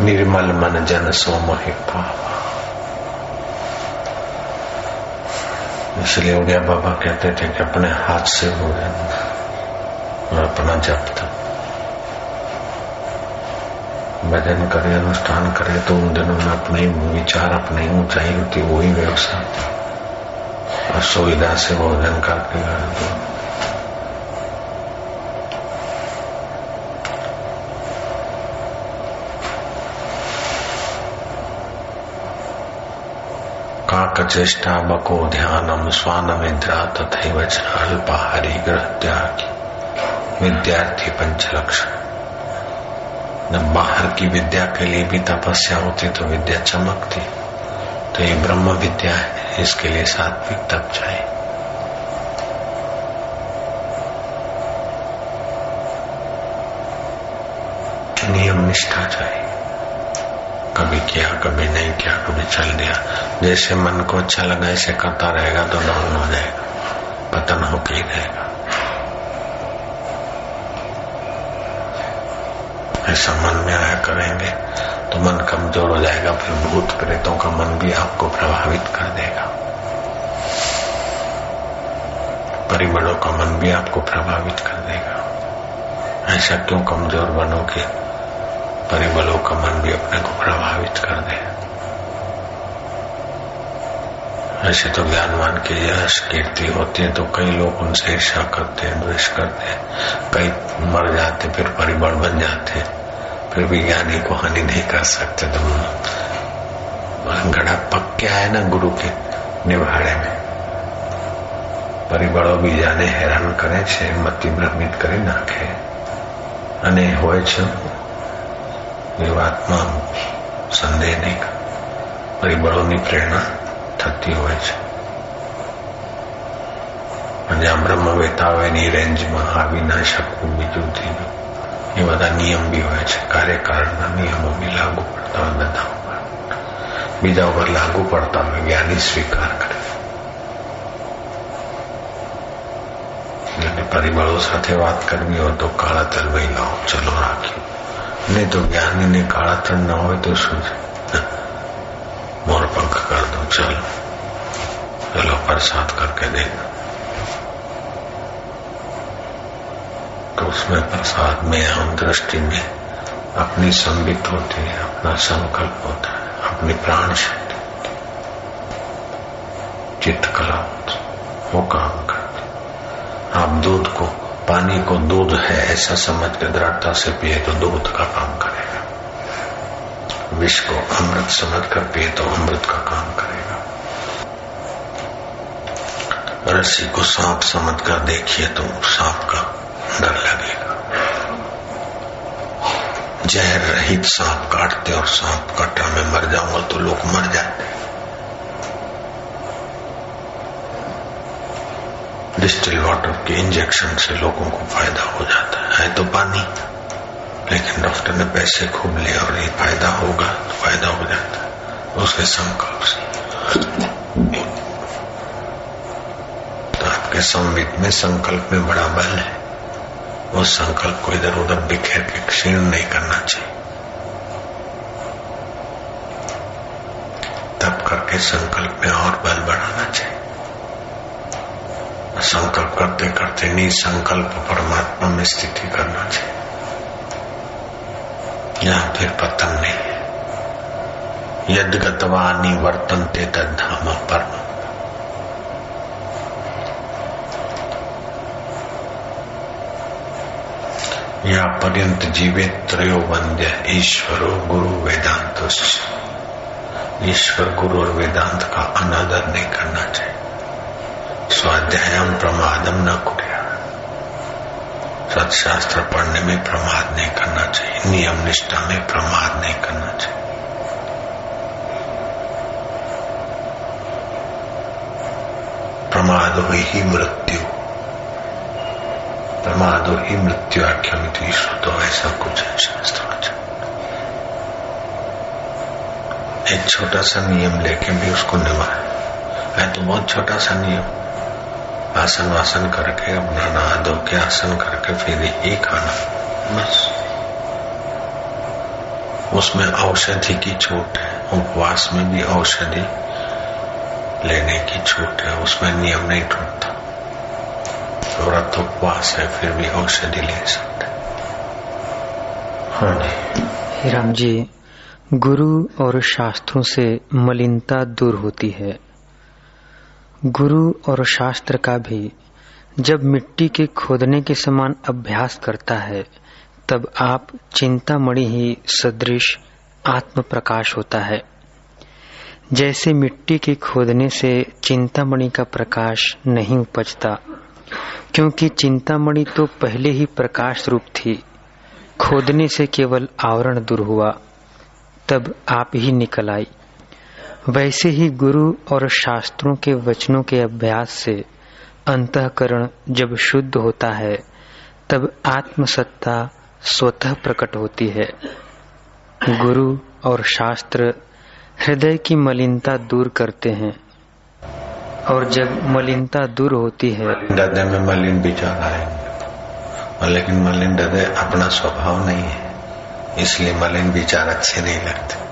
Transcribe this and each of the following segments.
निर्मल मन जन सो मोहि पावा इसलिए उड़िया बाबा कहते थे कि अपने हाथ से भोजन और अपना जप था भजन करे अनुष्ठान करे तो उन दिनों में अपने ही विचार अपनी ऊंचाई होती वही व्यवसाय और सुविधा से भोजन करके दो काकचेष्टा बको ध्यानम स्वान निद्रा तथा अल्पाहारी ग्रह त्याग विद्यार्थी पंच लक्षण जब बाहर की विद्या के लिए भी तपस्या होती तो विद्या चमकती। तो ये ब्रह्म विद्या है, इसके लिए सात्विक तप चाहिए। नियम निष्ठा चाहिए। कभी किया, कभी नहीं किया, कभी चल दिया। जैसे मन को अच्छा लगा ऐसे करता रहेगा तो डाउन हो जाएगा, पतन होके ही रहेगा। ऐसा मन में आया करेंगे तो मन कमज़ोर हो जाएगा, फिर भूत प्रेतों का मन भी आपको प्रभावित कर देगा। परिबड़ों का मन भी आपको प्रभावित कर देगा। ऐसा क्यों कमज़ोर बनोगे? परिबलों का मन भी अपने को प्रभावित कर दे ऐसे तो ज्ञानवान की यश कीर्ति होती है तो कई लोग उनसे ईर्षा करते हैं द्वेष करते हैं कई मर जाते फिर परिबल बन जाते फिर भी ज्ञानी को हानि नहीं कर सकते तो घड़ा पक के आए ना गुरु के निभाड़े में પરિબળો બીજાને હેરાન કરે છે મતિ ભ્રમિત કરી નાખે અને હોય છે એ સંદેહની પરિબળોની પ્રેરણા થતી હોય છે. જ્યાં બ્રહ્મવેતા હોય એની રેન્જમાં આવી ના શકવું બીજું ત્રીજું એ બધા નિયમ બી હોય છે. કાર્યકાળના નિયમો બી લાગુ પડતા હોય બધા ઉપર બીજા ઉપર લાગુ પડતા હોય, જ્ઞાની સ્વીકાર કરે. એટલે પરિબળો સાથે વાત કરવી હોય તો કાળા તલ ભાઈ લાવો ચલો રાખ્યું नहीं तो ज्ञानी ने काला तन न हो तो શું मोर पंख कर दो, चलो। चलो, प्रसाद करके देना तो उसमें प्रसाद में हम दृष्टि में अपनी संबित होती है, अपना संकल्प होता है, अपनी प्राण शक्ति चित्त कला वो काम करती आप दूध को पानी को दूध है, ऐसा समझ के दृढ़ता से पिए तो दूध का काम करेगा। विष को अमृत समझ कर पिए तो अमृत का काम करेगा। रस्सी को सांप समझ कर देखिए तो सांप का डर लगेगा। जहर रहित सांप काटते और सांप काटा में मर जाऊँगा तो लोग मर जाते। डिस्टिल वाटर के इंजेक्शन से लोगों को फ़ायदा हो जाता है, तो पानी। लेकिन डॉक्टर ने पैसे खूब लिए और ये फ़ायदा होगा तो फ़ायदा हो जाता है। उसके संकल्प से। तो आपके संवित में संकल्प में बड़ा बल है। वो संकल्प को इधर उधर बिखेर के क्षीण नहीं करना चाहिए। तब करके संकल्प में और बल बढ़ाना चाहिए। संकल्प करते करते निसंकल्प परमात्मा में स्थिति करना चाहिए। यहाँ फिर पतन नहीं यद गतवा निवर्तन निवर्तनते तद्धाम परम या पर्यंत जीवे त्रयो वंद्य ईश्वरो गुरु वेदांत ईश्वर गुरु और वेदांत का अनादर नहीं करना चाहिए। स्वाध्यायम प्रमादम न कुरिया। सत्शास्त्र पढ़ने में प्रमाद नहीं करना चाहिए, नियम निष्ठा में प्रमाद नहीं करना चाहिए। प्रमाद हुई ही मृत्यु। प्रमाद ही मृत्यु आख्यामित ईश्वर तो ऐसा कुछ है, शास्त्र एक छोटा सा नियम लेके भी उसको निभाए। तो बहुत छोटा सा नियम आसन वासन करके, अपना नहा धो के, आसन करके, फिर ही खाना। बस। उसमें औषधि की छूट है। उपवास में भी औषधि लेने की छूट है। उसमें नियम नहीं टूटता। व्रत उपवास है, फिर भी औषधि ले सकते। हाँ जी। राम जी, गुरु और शास्त्रों से मलिनता दूर होती है। गुरु और शास्त्र का भी। जब मिट्टी के खोदने के समान अभ्यास करता है, तब आप चिंतामणि ही सदृश आत्म प्रकाश होता है। जैसे मिट्टी के खोदने से चिंतामणि का प्रकाश नहीं उपजता, क्योंकि चिंतामणि तो पहले ही प्रकाश रूप थी। खोदने से केवल आवरण दूर हुआ, तब आप ही निकल आई। वैसे ही गुरु और शास्त्रों के वचनों के अभ्यास से अंतकरण जब शुद्ध होता है, तब आत्मसत्ता स्वतः प्रकट होती है। गुरु और शास्त्र हृदय की मलिनता दूर करते हैं और जब मलिनता दूर होती है हृदय में मलिन विचार आएँगे लेकिन मलिन हृदय अपना स्वभाव नहीं है, इसलिए मलिन विचार अच्छे नहीं लगते।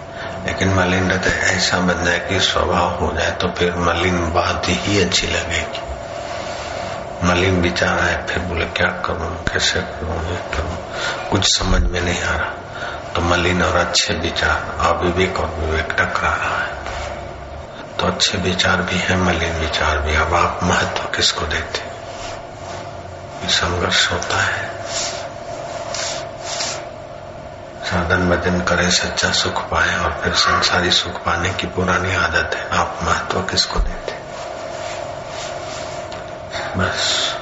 लेकिन मलिन हृदय ऐसा बन जाए कि स्वभाव हो जाए तो फिर मलिन बात ही अच्छी लगेगी। मलिन विचार आए फिर बोले, क्या करूँ, कैसे करूँ, ये करूँ? कुछ समझ में नहीं आ रहा। तो मलिन और अच्छे विचार, अविवेक और विवेक टकरा रहा है। तो अच्छे विचार भी है, मलिन विचार भी। अब आप महत्व किसको देते संघर्ष होता है। साधन भजन करे, सच्चा सुख पाए और फिर संसारी सुख पाने की पुरानी आदत है। आप महत्व किसको देते? बस,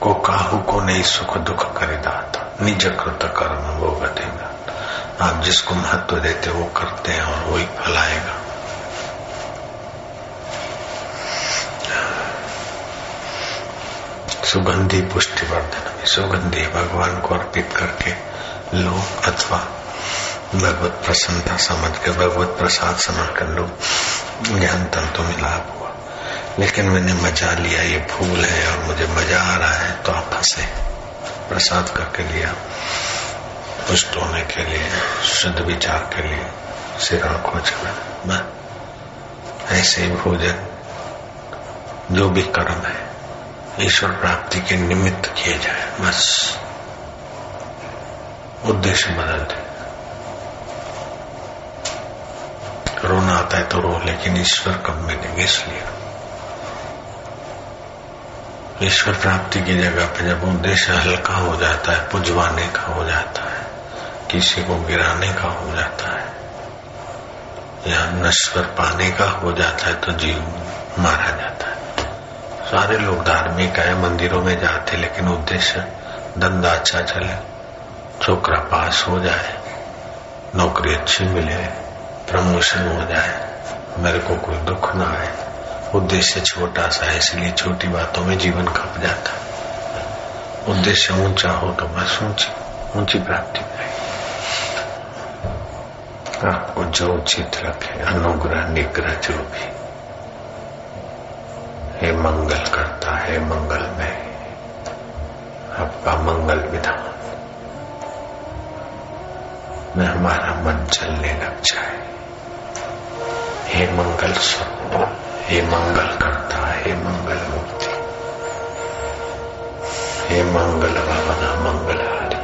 को काहू को नहीं सुख दुख करे दाता। निज कृत कर्म वो गतेगा आप जिसको महत्व देते वो करते हैं और वही फलाएगा सुगंधी पुष्टिवर्धन। सुगंधी भगवान को अर्पित करके लो अथवा भगवत प्रसन्नता समझ कर भगवत प्रसाद समझ कर लो। ज्ञान तंतु में लाभ हुआ। लेकिन मैंने मज़ा लिया, ये फूल है और मुझे मज़ा आ रहा है तो आप हंसे प्रसाद करके लिया। पुष्ट होने के लिए, शुद्ध विचार के लिए, सिर आँखों चला ऐसे भोजन, जो भी कर्म है, ईश्वर प्राप्ति के निमित्त किए जाए, बस। उद्देश्य बदल दे रोना आता है तो रो, लेकिन ईश्वर कब मिलेंगे इसलिए। ईश्वर प्राप्ति की जगह पे जब उद्देश्य हल्का हो जाता है, पुजवाने का हो जाता है, किसी को गिराने का हो जाता है, या नश्वर पाने का हो जाता है तो जीव मारा जाता है। सारे लोग धार्मिक है, मंदिरों में जाते, लेकिन उद्देश्य धंधा अच्छा चले। छोकरा पास हो जाए, नौकरी अच्छी मिले, प्रमोशन हो जाए, मेरे को कोई दुख ना आए, उद्देश्य छोटा सा है, इसलिए छोटी बातों में जीवन खप जाता। उद्देश्य ऊँचा हो तो बस ऊँची ऊँची प्राप्ति आपको जो उचित रखे, अनुग्रह, निग्रह जो भी हे मंगल करता है, मंगल में। आपका मंगल विधान। में हमारा मन चलने लग जाए हे मंगल स्वरूप हे मंगल करता, हे मंगल मूर्ति, हे मंगल भावना, मंगल मंगलहारी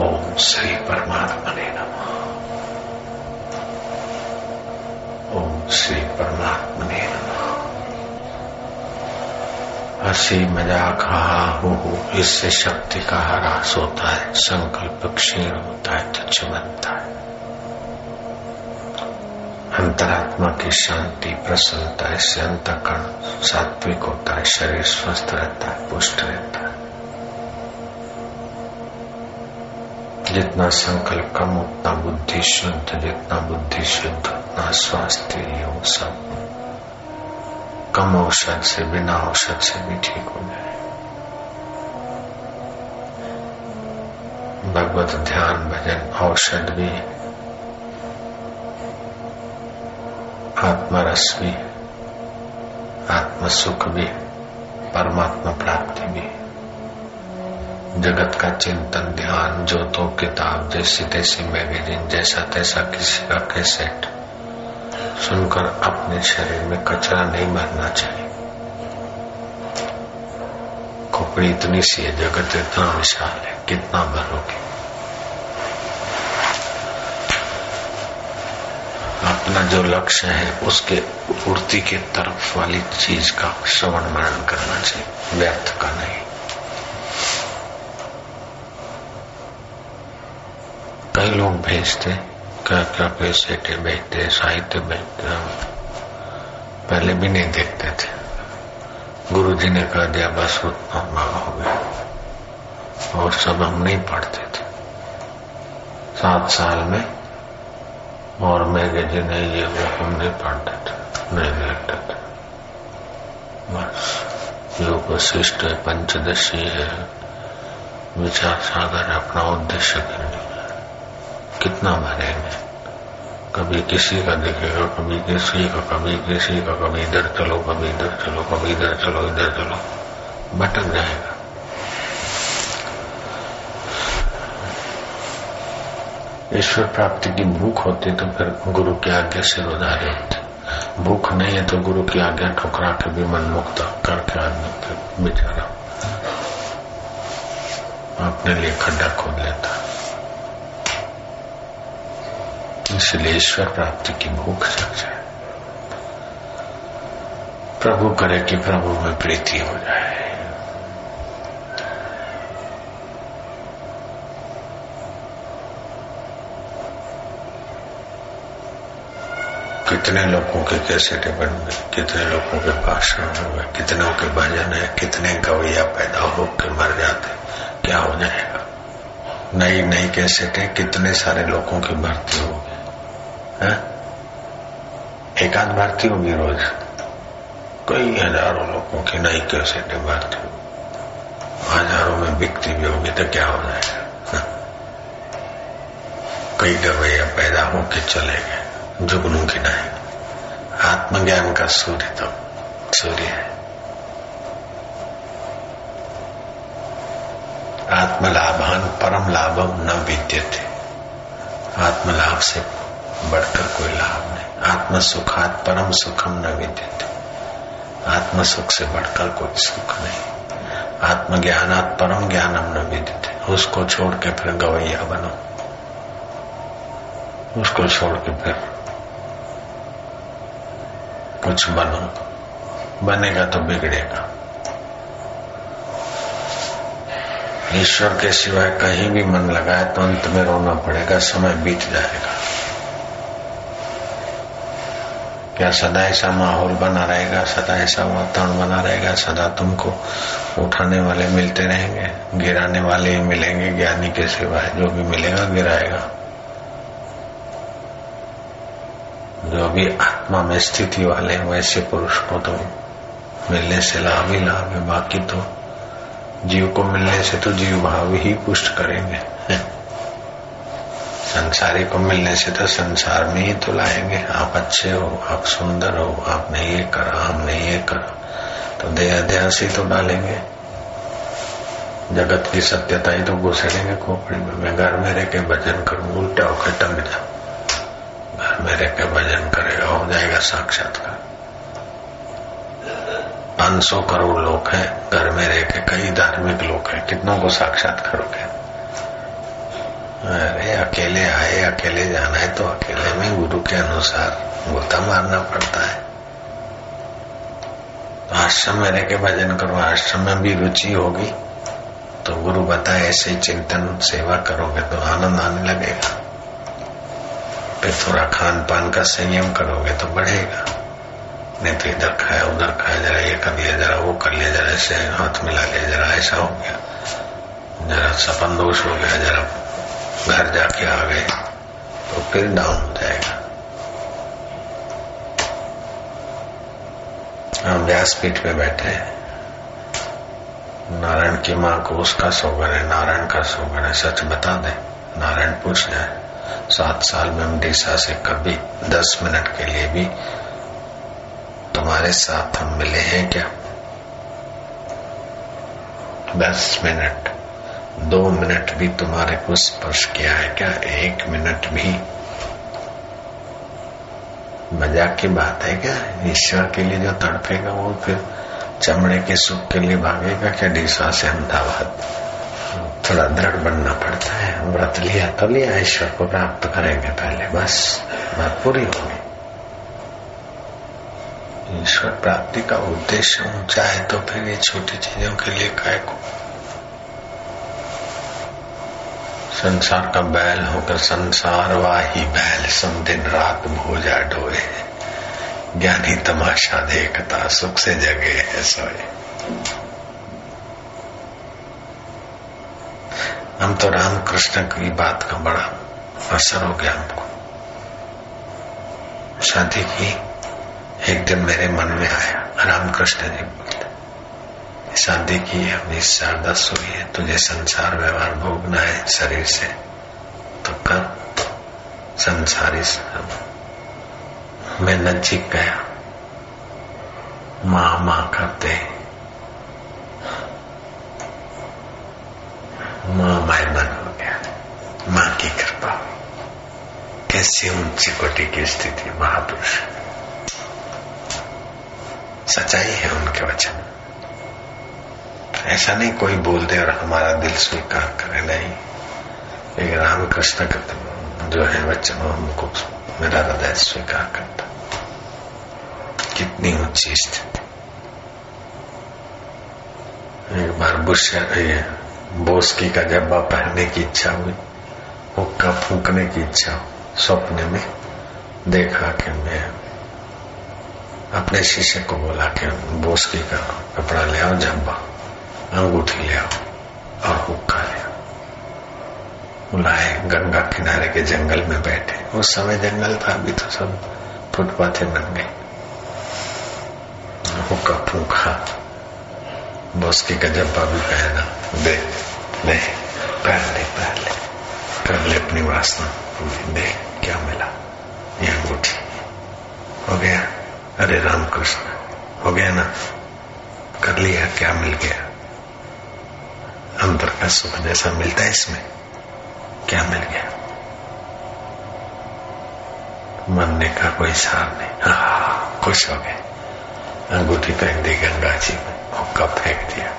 ओम श्री परमात्मा ने नम। ओम श्री परमात्मा ने नम। हँसी मज़ाक हा हो इससे शक्ति का ह्रास होता है, संकल्प क्षीण होता है, तुच्छ बनता है। अंतरात्मा की शांति, प्रसन्नता, इससे अंतकरण, सात्विक होता है, शरीर स्वस्थ रहता है, पुष्ट रहता है। जितना संकल्प कम, उतना बुद्धि शुद्ध, जितना बुद्धि शुद्ध, उतना स्वास्थ्य योग सब। कम औषध से, बिना औषध से भी ठीक हो जाए। भगवत ध्यान, भजन, औषध भी, आत्मरस भी आत्म सुख भी, परमात्मा प्राप्ति भी। जगत का चिंतन, ध्यान, जो तो किताब जैसी तैसी मैगजीन जैसा तैसा किसी का कैसेट। सुनकर अपने शरीर में कचरा नहीं भरना चाहिए। खोपड़ी इतनी सी है, जगत इतना विशाल है, कितना भरोगे? अपना जो लक्ष्य है, उसके पूर्ति के तरफ़ वाली चीज़ का श्रवण मनन करना चाहिए, व्यर्थ का नहीं। कई लोग भेजते क्या क्या पैसे भेजते साहित्य भेजते पहले भी नहीं देखते थे। गुरु जी ने कह, दिया बस उतना हो गया। और सब हम नहीं पढ़ते थे। सात साल में और मैगजीन है ये वो हम नहीं पढ़ते थे, नहीं देखते थे। बस योग वशिष्ठ है पंचदशी है। विचार सागर अपना उद्देश्य करने कितना भरेंगे कभी किसी का दिखेगा, कभी किसी का, कभी किसी का, कभी इधर चलो, कभी इधर चलो, कभी इधर चलो इधर चलो। भटक जाएगा। ईश्वर प्राप्ति की भूख होती तो फिर गुरु की आज्ञा से रोजारी होती। भूख नहीं है तो गुरु की आज्ञा ठुकरा के भी मन मुक्त करके आदमी बेचारा अपने लिए खड्डा खोद लेता। इसलिए ईश्वर प्राप्ति की भूख जग जाए प्रभु करे कि प्रभु में प्रीति हो जाए। कितने लोगों के कैसेटे बन गए कितने लोगों के भाषण हो गए कितनों के भजन है, कितने गवैया पैदा हो के मर जाते, क्या हो जाएगा? नई नई कैसेटे, कितने सारे लोगों की भर्ती होगी है? एक आध भर्ती होगी रोज कई हज़ारों लोगों की नई कैसेटें भर्ती हज़ारों में बिकती भी होगी तो क्या हो जाएगा? कई गवैया पैदा होके चले गए, जुगनू की नहीं। आत्मज्ञान का सूर्य तो सूर्य है। आत्मलाभान परम लाभम न विद्यते। आत्मलाभ से बढ़कर कोई लाभ नहीं। आत्म सुखात परम सुखम न विद्यते। आत्म सुख से बढ़कर कोई सुख नहीं। आत्मज्ञानात परम ज्ञानम न विद्यते। उसको छोड़ के फिर गवैया बनो। उसको छोड़ के फिर कुछ बनो। बनेगा तो बिगड़ेगा। ईश्वर के सिवाय कहीं भी मन लगाए तो अंत में रोना पड़ेगा, समय बीत जाएगा। क्या सदा ऐसा माहौल बना रहेगा, सदा ऐसा वातावरण बना रहेगा, सदा तुमको उठाने वाले मिलते रहेंगे, गिराने वाले ही मिलेंगे, ज्ञानी के सिवाय जो भी मिलेगा गिराएगा। जो भी आत्मा में स्थिति वाले हैं, वैसे पुरुष को तो मिलने से लाभ ही लाभ है, बाकी तो जीव को मिलने से तो जीव भाव ही पुष्ट करेंगे। संसारी को मिलने से तो संसार में ही तो लाएँगे। आप अच्छे हो, आप सुंदर हो आपने ये करा हमने ये करा। तो देहाध्यास ही तो डालेंगे। जगत की सत्यता ही तो घुसेड़ेंगे खोपड़ी में। मैं घर में रह के भजन करूँ, उल्टा होकर टंग जा घर में रह के भजन करेगा हो जाएगा साक्षात्कार। पाँच सौ करोड़ लोग हैं, घर में रह के कई धार्मिक लोग हैं। कितनों को साक्षात करोगे अरे, अकेले आए, अकेले जाना है तो अकेले में गुरु के अनुसार गोता मारना पड़ता है। आश्रम में रह के भजन करो, आश्रम में भी रुचि होगी तो गुरु बताए, ऐसे चिंतन, सेवा करोगे तो आनंद आने लगेगा। फिर थोड़ा खान पान का संयम करोगे तो बढ़ेगा। नहीं तो इधर खाया, उधर खाया, जरा ये कर लिया, जरा वो कर लिया, जरा ऐसे हाथ मिला लिया, जरा ऐसा हो गया। जरा सपन दोष हो गया, जरा घर जाके आ गए तो फिर डाउन हो जाएगा। हम व्यासपीठ पे बैठे हैं। नारायण की माँ को उसका सोगन है, नारायण का सोगन है, सच बता दे, नारायण पूछ जाए सात साल में हम डीसा से कभी दस मिनट के लिए भी तुम्हारे साथ हम मिले हैं क्या? दस मिनट। दो मिनट भी तुम्हारे को स्पर्श किया है क्या? एक मिनट भी। मज़ाक की बात है क्या? ईश्वर के लिए जो तड़पेगा वो फिर चमड़े के सुख के लिए भागेगा क्या? डीसा से अहमदाबाद थोड़ा दृढ़ बनना पड़ता है। व्रत लिया तो लिया, ईश्वर को प्राप्त करेंगे पहले, बस। बात पूरी होगी ईश्वर प्राप्ति का उद्देश्य ऊँचा है तो फिर ये छोटी चीज़ों के लिए काय को संसार का बैल होकर संसार वाही बैल सब दिन रात भोजा ढोए ज्ञानी तमाशा देखता, सुख से जगे है सोए। हम तो राम कृष्ण की बात का बड़ा असर हो गया हमको। शादी की एक दिन मेरे मन में आया, रामकृष्ण जी। शादी की है, अपनी शारदा हुई है, तुझे संसार व्यवहार भोगना है शरीर से। तो कर, संसारी मैं नजीक गया। माँ माँ करते माँ माय मन हो गया। माँ की कृपा। कैसी ऊँची कोटि की स्थिति, महापुरुष। सच्चाई है उनके वचन। ऐसा नहीं कोई बोल दे और हमारा दिल स्वीकार करे, नहीं। एक रामकृष्ण का जो है वचन हमको मेरा हृदय स्वीकार करता। कितनी ऊँची स्थिति। एक बार बुश बोस्की का जब्बा पहनने की इच्छा हुई, हुक्का फूकने की इच्छा स्वप्न में देखा कि मैं अपने शीशे को बोला कि बोस्की का कपड़ा ले आओ जब्बा अंगूठी ले आओ और हुक्का ले आओ गंगा किनारे के जंगल में बैठे। उस समय जंगल था अभी तो सब फुटपाथे बन गए। हुक्का फूका। बोस्की का जब्बा भी पहना दे ले पहन ले पहन ले कर ले अपनी वासना दे क्या मिला। ये अंगूठी। हो गया? अरे रामकृष्ण, हो गया ना? कर लिया, क्या मिल गया? अंतर का सुख जैसा मिलता है इसमें, क्या मिल गया? मरने का कोई सार नहीं। हाँ खुश हो गए। अंगूठी फेंक दी गंगा जी में हुक्का फेंक दिया।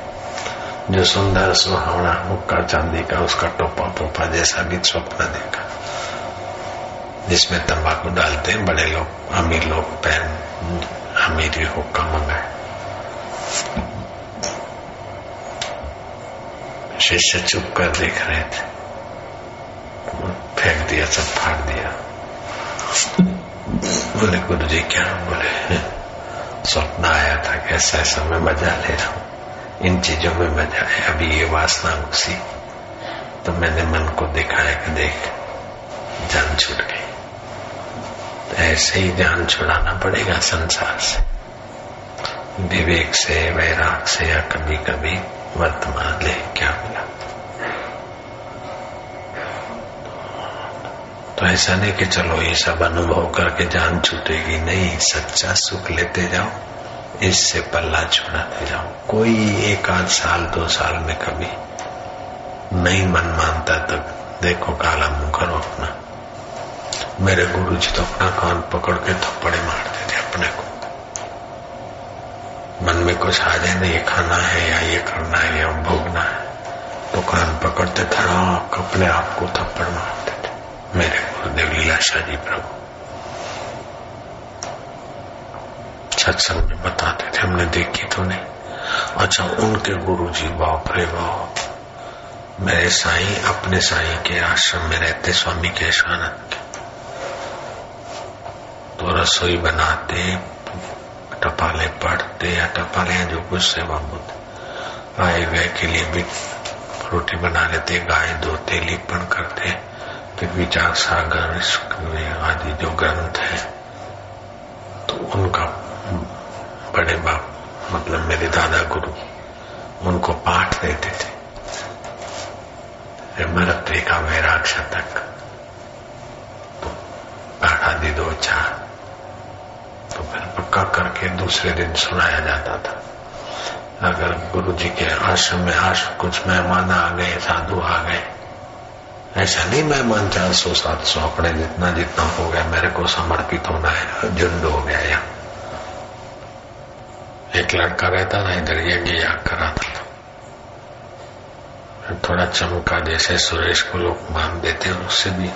जो सुंदर सुहावना हुक्का चांदी का, उसका टोपा पोपा जैसा भी स्वप्न देखा। जिसमें तंबाकू डालते हैं, बड़े लोग, अमीर लोग पहन, अमीरी हुक्का मंगाए। शिष्य चुप कर देख रहे थे। फेंक दिया, सब फाड़ दिया। बोले गुरु जी क्या बोले? स्वप्न आया था कि ऐसा ऐसा मैं मज़ा ले रहा हूँ। इन चीज़ों में मज़ा है। अभी ये वासना घुसी तो मैंने मन को दिखाया कि देख, जान छूट गई। तो ऐसे ही जान छुड़ाना पड़ेगा संसार से। विवेक से, वैराग से या कभी कभी वर्तमान ले, क्या मिला तो ऐसा नहीं कि चलो ये सब अनुभव करके जान छूटेगी, नहीं, सच्चा सुख लेते जाओ, इससे पल्ला छुड़ाते जाओ। कोई एक आध साल, दो साल में कभी नहीं मन मानता तब। देखो काला मुँह करो अपना। मेरे गुरु जी तो अपना कान पकड़ के थप्पड़े मारते थे अपने को। मन में कुछ आ जाए ना, ये खाना है या ये करना है या भोगना है तो कान पकड़ते धड़ाक अपने आप को थप्पड़ मारते थे। मेरे गुरुदेव, लीलाशाह जी प्रभु। सत्संग में बताते थे, हमने देखी तो नहीं। अच्छा उनके गुरु जी बाप रे बाप, मेरे साई, अपने साई के आश्रम में रहते, स्वामी केशवानंद के तो रसोई बनाते टपाले पढ़ते या टपाले जो कुछ सेवा बुद्ध। आए गए के लिए भी रोटी बना लेते, गाय धोते लिपण करते, फिर विचार सागर आदि जो ग्रंथ है तो उनका बड़े बाप मतलब मेरे दादा गुरु, उनको पाठ देते थे। मरत्वे का वैराग तक तो पाठ आदि दो, चार। तो फिर पक्का करके दूसरे दिन सुनाया जाता था। अगर गुरु जी के आश्रम में आश्रम कुछ मेहमान आ गए, साधु आ गए, ऐसा नहीं मेहमान चार सौ, सात सौ, अपने जितना जितना हो गया, मेरे को समर्पित होना है झुंड हो गया यहाँ। एक लड़का रहता था इधर, ये याद कराता था। थोड़ा चमका, जैसे सुरेश को लोग मान देते हैं, उससे भी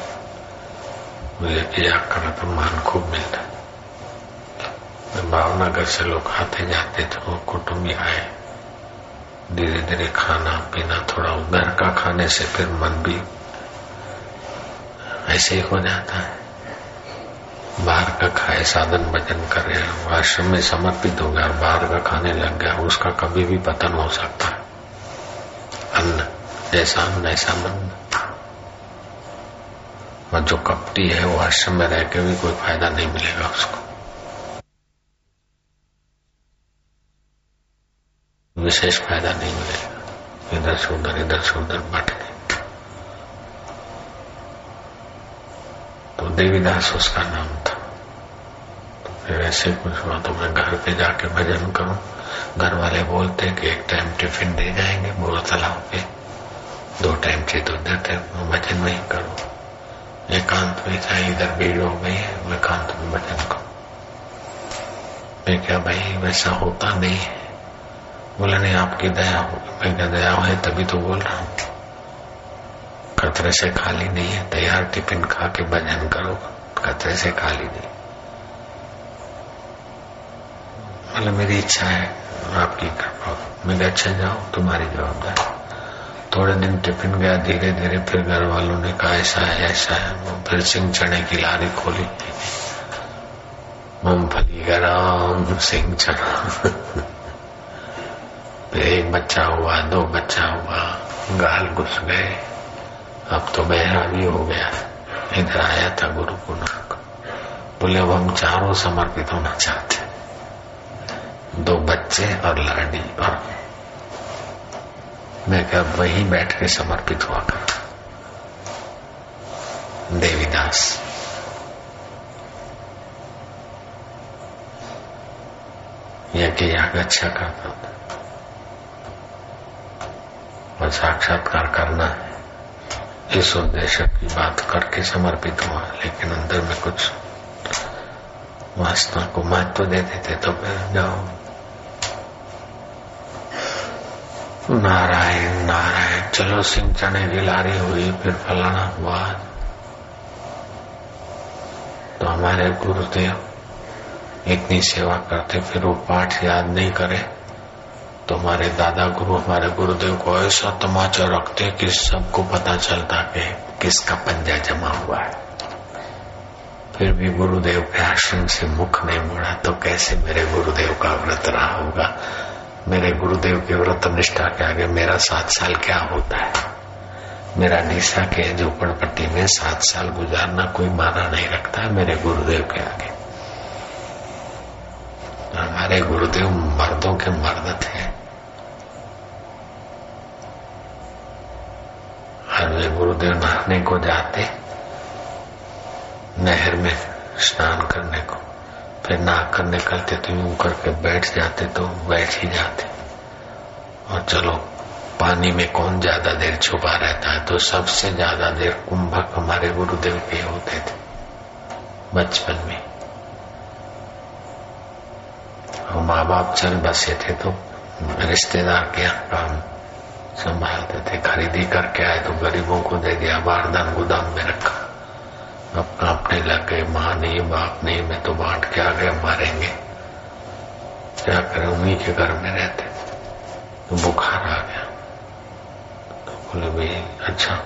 मुझे याद करा तो मान खूब मिलता। भावनगर से लोग आते जाते थे, वो कुटुंबी आए धीरे धीरे खाना, पीना, थोड़ा घर का खाने से फिर मन भी ऐसे ही हो जाता है। बाहर का खाए, साधन भजन करे, आश्रम में समर्पित हो गया, बाहर का खाने लग गया, उसका कभी भी पतन हो सकता है। अन्न, जैसा अन्न ऐसा मन। और जो कपटी है, वो आश्रम में रह के भी कोई फ़ायदा नहीं मिलेगा उसको। विशेष फ़ायदा नहीं मिलेगा। इधर से उधर, इधर से उधर बट के। तो देवीदास उसका नाम था। तो फिर ऐसे कुछ हुआ तो मैं घर पे जाके भजन करूँ। घर वाले बोलते कि एक टाइम टिफ़िन दे जाएँगे, बोल तालाब पे दो टाइम चाहिए तो देते भजन नहीं करूँ। एकांत में चाहे इधर भीड़ हो गई है मैं एकांत में भजन करूँ। मैं क्या भाई, वैसा होता नहीं है। बोला, नहीं, आपकी दया हो मैं क्या दया है तभी तो बोल रहा हूँ। खतरे से खाली नहीं है, तैयार टिफ़िन खा के भजन करो खतरे से खाली नहीं। मतलब मेरी इच्छा है, आपकी कृपा मैं अच्छा जाओ, तुम्हारी जवाबदारी। थोड़े दिन टिफ़िन गया धीरे धीरे फिर घर वालों ने कहा, ऐसा है ऐसा है। वो फिर सिंह चने की लारी खोली। मूंगफली गरम सिंह फिर एक बच्चा हुआ, दो बच्चा हुआ, गाल घुस गए। अब तो बहरा भी हो गया। इधर आया था गुरु को बोले, अब हम चारों समर्पित होना चाहते दो बच्चे और लाडी और मैं। क्या वही बैठ के समर्पित हुआ कर देवीदास। यज्ञ याग अच्छा करता था। और साक्षात्कार करना है। इस उद्देश्य की बात करके समर्पित हुआ, लेकिन अंदर में कुछ वास्तव को महत्व दे देते तो जाओ नारायण नारायण, चलो सिंह चने की लारी हुई, फिर फलाना हुआ तो हमारे गुरुदेव इतनी सेवा करते, फिर वो पाठ याद नहीं करे। तो हमारे दादा गुरु हमारे गुरुदेव को ऐसा तमाचा रखते कि सबको पता चलता कि किसका पंजा जमा हुआ है। फिर भी गुरुदेव के आश्रम से मुख नहीं मोड़ा तो कैसे मेरे गुरुदेव का व्रत रहा होगा? मेरे गुरुदेव के व्रत निष्ठा के आगे मेरा सात साल क्या होता है? मेरा डीसा के झोपड़पट्टी में सात साल गुजारना कोई माना नहीं रखता मेरे गुरुदेव के आगे। हमारे गुरुदेव मर्दों के मर्द थे। हर वे गुरुदेव नहाने को जाते, नहर में स्नान करने को। फिर नहाकर निकलते तो यूँ करके बैठ जाते तो बैठ ही जाते। और चलो, पानी में कौन ज़्यादा देर छुपा रहता है? तो सबसे ज़्यादा देर कुंभक हमारे गुरुदेव के होते थे, बचपन में। और माँ बाप चल बसे थे तो रिश्तेदार के यहाँ काम संभालते थे, खरीदी करके आए तो गरीबों को दे दिया, बारदान गोदाम में रखा। अब कांपने लग गए, माँ नहीं, बाप नहीं, मैं तो बांट के आ गए मारेंगे। क्या करें, उन्हीं के घर में रहते। तो बुखार आ गया। तो बोले, भाई अच्छा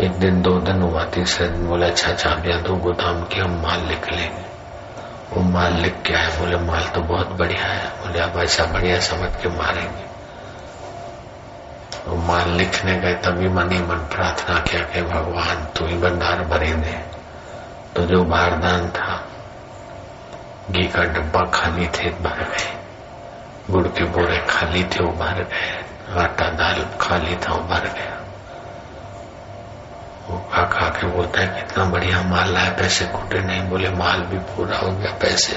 एक दिन, दो दिन हुआ, तीसरे दिन बोले अच्छा चाबियाँ दो गोदाम की, हम माल लिख लेंगे। वो माल लिख के आए, बोले, माल तो बहुत बढ़िया है। बोले, अब ऐसा बढ़िया समझ के मारेंगे। वो माल लिखने गए, तभी मन ही मन प्रार्थना किया कि भगवान, तू ही भंडार भरे दे तो जो बारदान था, घी का डब्बा खाली थे, भर गए। गुड़ के बोरे खाली थे, वो भर गए। आटा दाल खाली था, वो भर गया। वो खा के बोलता है, कितना बढ़िया माल लाए पैसे खोटे नहीं, बोले, माल भी पूरा हो गया, पैसे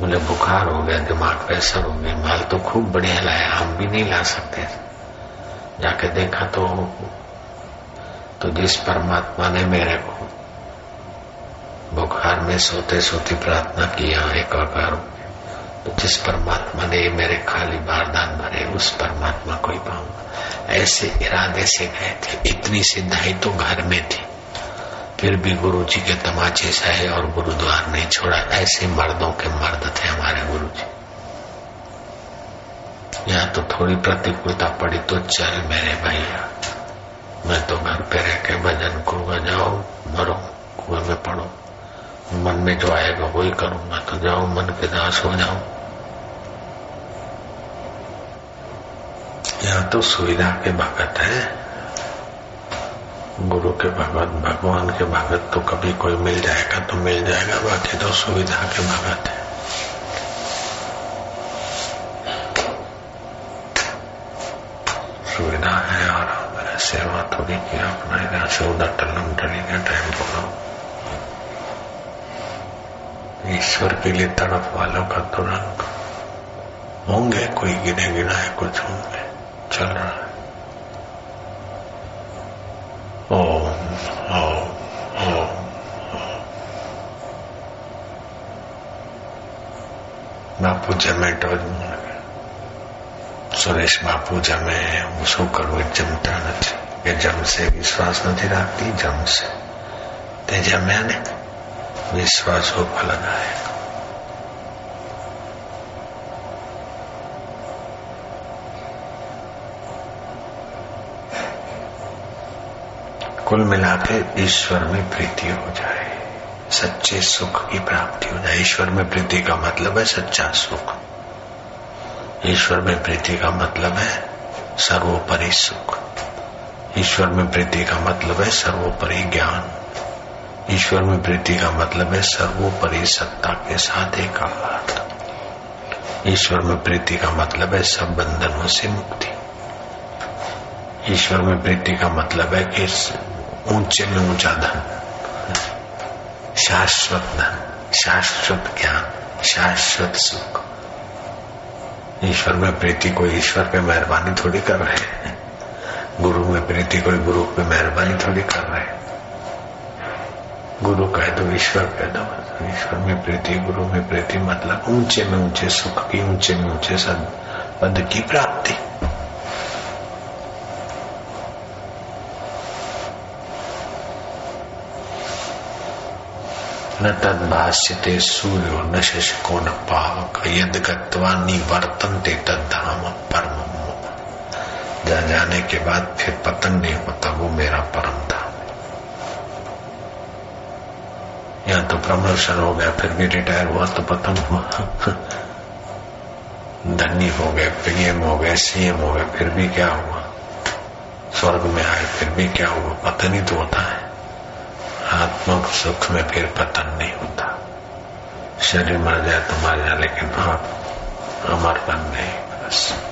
बोले, बुखार हो गया, दिमाग पे असर हो गया, माल तो खूब बढ़िया लाया, हम भी नहीं ला सकते। जाके देखा तो तो जिस परमात्मा ने मेरे को बुखार में सोते सोते प्रार्थना किया, एक आकार जिस परमात्मा ने मेरे खाली बारदान भरे, उस परमात्मा को ही पाऊँगा। ऐसे इरादे से गए थे, इतनी सिद्धाई तो घर में थी। फिर भी गुरु जी के तमाचे सहे और गुरुद्वार नहीं छोड़ा। ऐसे मर्दों के मर्द थे हमारे गुरु जी यहाँ तो थोड़ी प्रतिकूलता पड़ी तो चल मेरे भैया। मैं तो घर पे रह के भजन को बजाओ मरो, कुएँ में पढ़ो मन में जो आएगा वही करूँगा तो जाओ मन के दास हो जाओ यहाँ तो सुविधा के भगत है। गुरु के भगत, भगवान के भगत तो कभी कोई मिल जाएगा तो मिल जाएगा, बाकी तो सुविधा के भगत है। सुविधा है और सेवा थोड़ी किया अपना इधर से उधर टलम टली का टाइम बोलो। ईश्वर के लिए तड़प वालों का तुरंत होंगे कोई गिने गिना है कुछ होंगे चल रहा है ओम ओम ओम બાપુ જમે તો સુરેશ બાપુ જમે હું શું કરવું જમતા નથી એ જમશે વિશ્વાસ નથી રાખતી જમશે તે જમ્યા ને विश्वास हो फल आएगा कुल मिला के ईश्वर में प्रीति हो जाए। सच्चे सुख की प्राप्ति हो जाए। ईश्वर में प्रीति का मतलब है सच्चा सुख। ईश्वर में प्रीति का मतलब है सर्वोपरि सुख। ईश्वर में प्रीति का मतलब है सर्वोपरि ज्ञान। ईश्वर में प्रीति का मतलब है सर्वोपरि सत्ता के साथ एक ईश्वर में प्रीति का मतलब है सब बंधनों से मुक्ति। ईश्वर में प्रीति का मतलब है कि ऊँचे में ऊँचा धन, शाश्वत धन, शाश्वत ज्ञान, शाश्वत सुख। ईश्वर में प्रीति कोई ईश्वर पे मेहरबानी थोड़ी कर रहे हैं। गुरु में प्रीति कोई गुरु पे मेहरबानी थोड़ी कर रहे गुरु कह दो ईश्वर कह दो ईश्वर में प्रीति, गुरु में प्रीति मतलब ऊँचे में ऊँचे सुख की, ऊँचे में ऊँचे सद पद की प्राप्ति। न तद तद्भाष्यते सूर्यो न शशको न पावक, यद गत्वा निवर्तनते तद्धाम परम जा जाने के बाद फिर पतन नहीं होता, वो मेरा परम धाम है यहाँ तो प्रमोशन हो गया फिर भी रिटायर हुआ तो पतन हुआ। धनी हो गए पीएम हो गए, सीएम हो गए, फिर भी क्या हुआ? स्वर्ग में आए, फिर भी क्या हुआ? पतन ही तो होता है। आत्मक सुख में फिर पतन नहीं होता। शरीर मर जाए तो मर जाए, लेकिन आप अमरपन नहीं बस।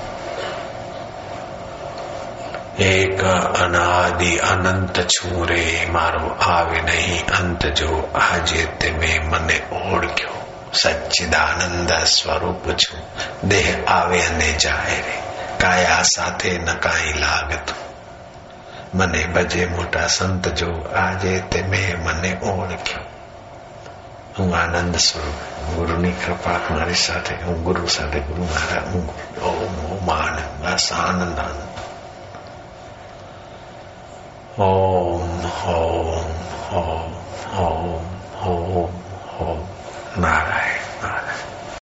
एक अनादि अनंत छूरे मारो आवे नहीं अंत जो आजे ते में मने ओढ़ क्यों सच्चिदानंद स्वरूप छू देह आवे ने जाए रे काया साथे न काई लागत મને ભજે મોટા સંત જો આજે તે મેં મને ઓળખ્યો હું આનંદ સ્વરૂપ ગુરુની કૃપા મારી સાથે હું ગુરુ સાથે ગુરુ મારા હું ઓમ ઓમ આનંદ બસ આનંદ 哦好好好好好拿来